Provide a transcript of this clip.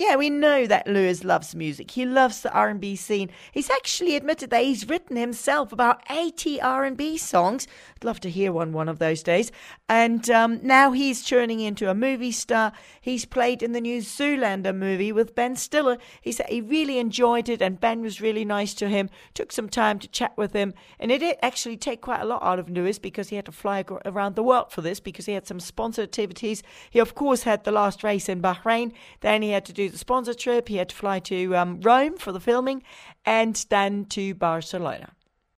Yeah, we know that Lewis loves music. He loves the R&B scene. He's actually admitted that he's written himself about 80 R&B songs. I'd love to hear one one of those days. And um, now he's turning into a movie star. He's played in the new Zoolander movie with Ben Stiller. He said he really enjoyed it and Ben was really nice to him. Took some time to chat with him. And it did actually take quite a lot out of Lewis because he had to fly around the world for this because he had some sponsor activities. He, of course, had the last race in Bahrain. Then he had to do the sponsor trip. He had to fly to um, Rome for the filming and then to Barcelona.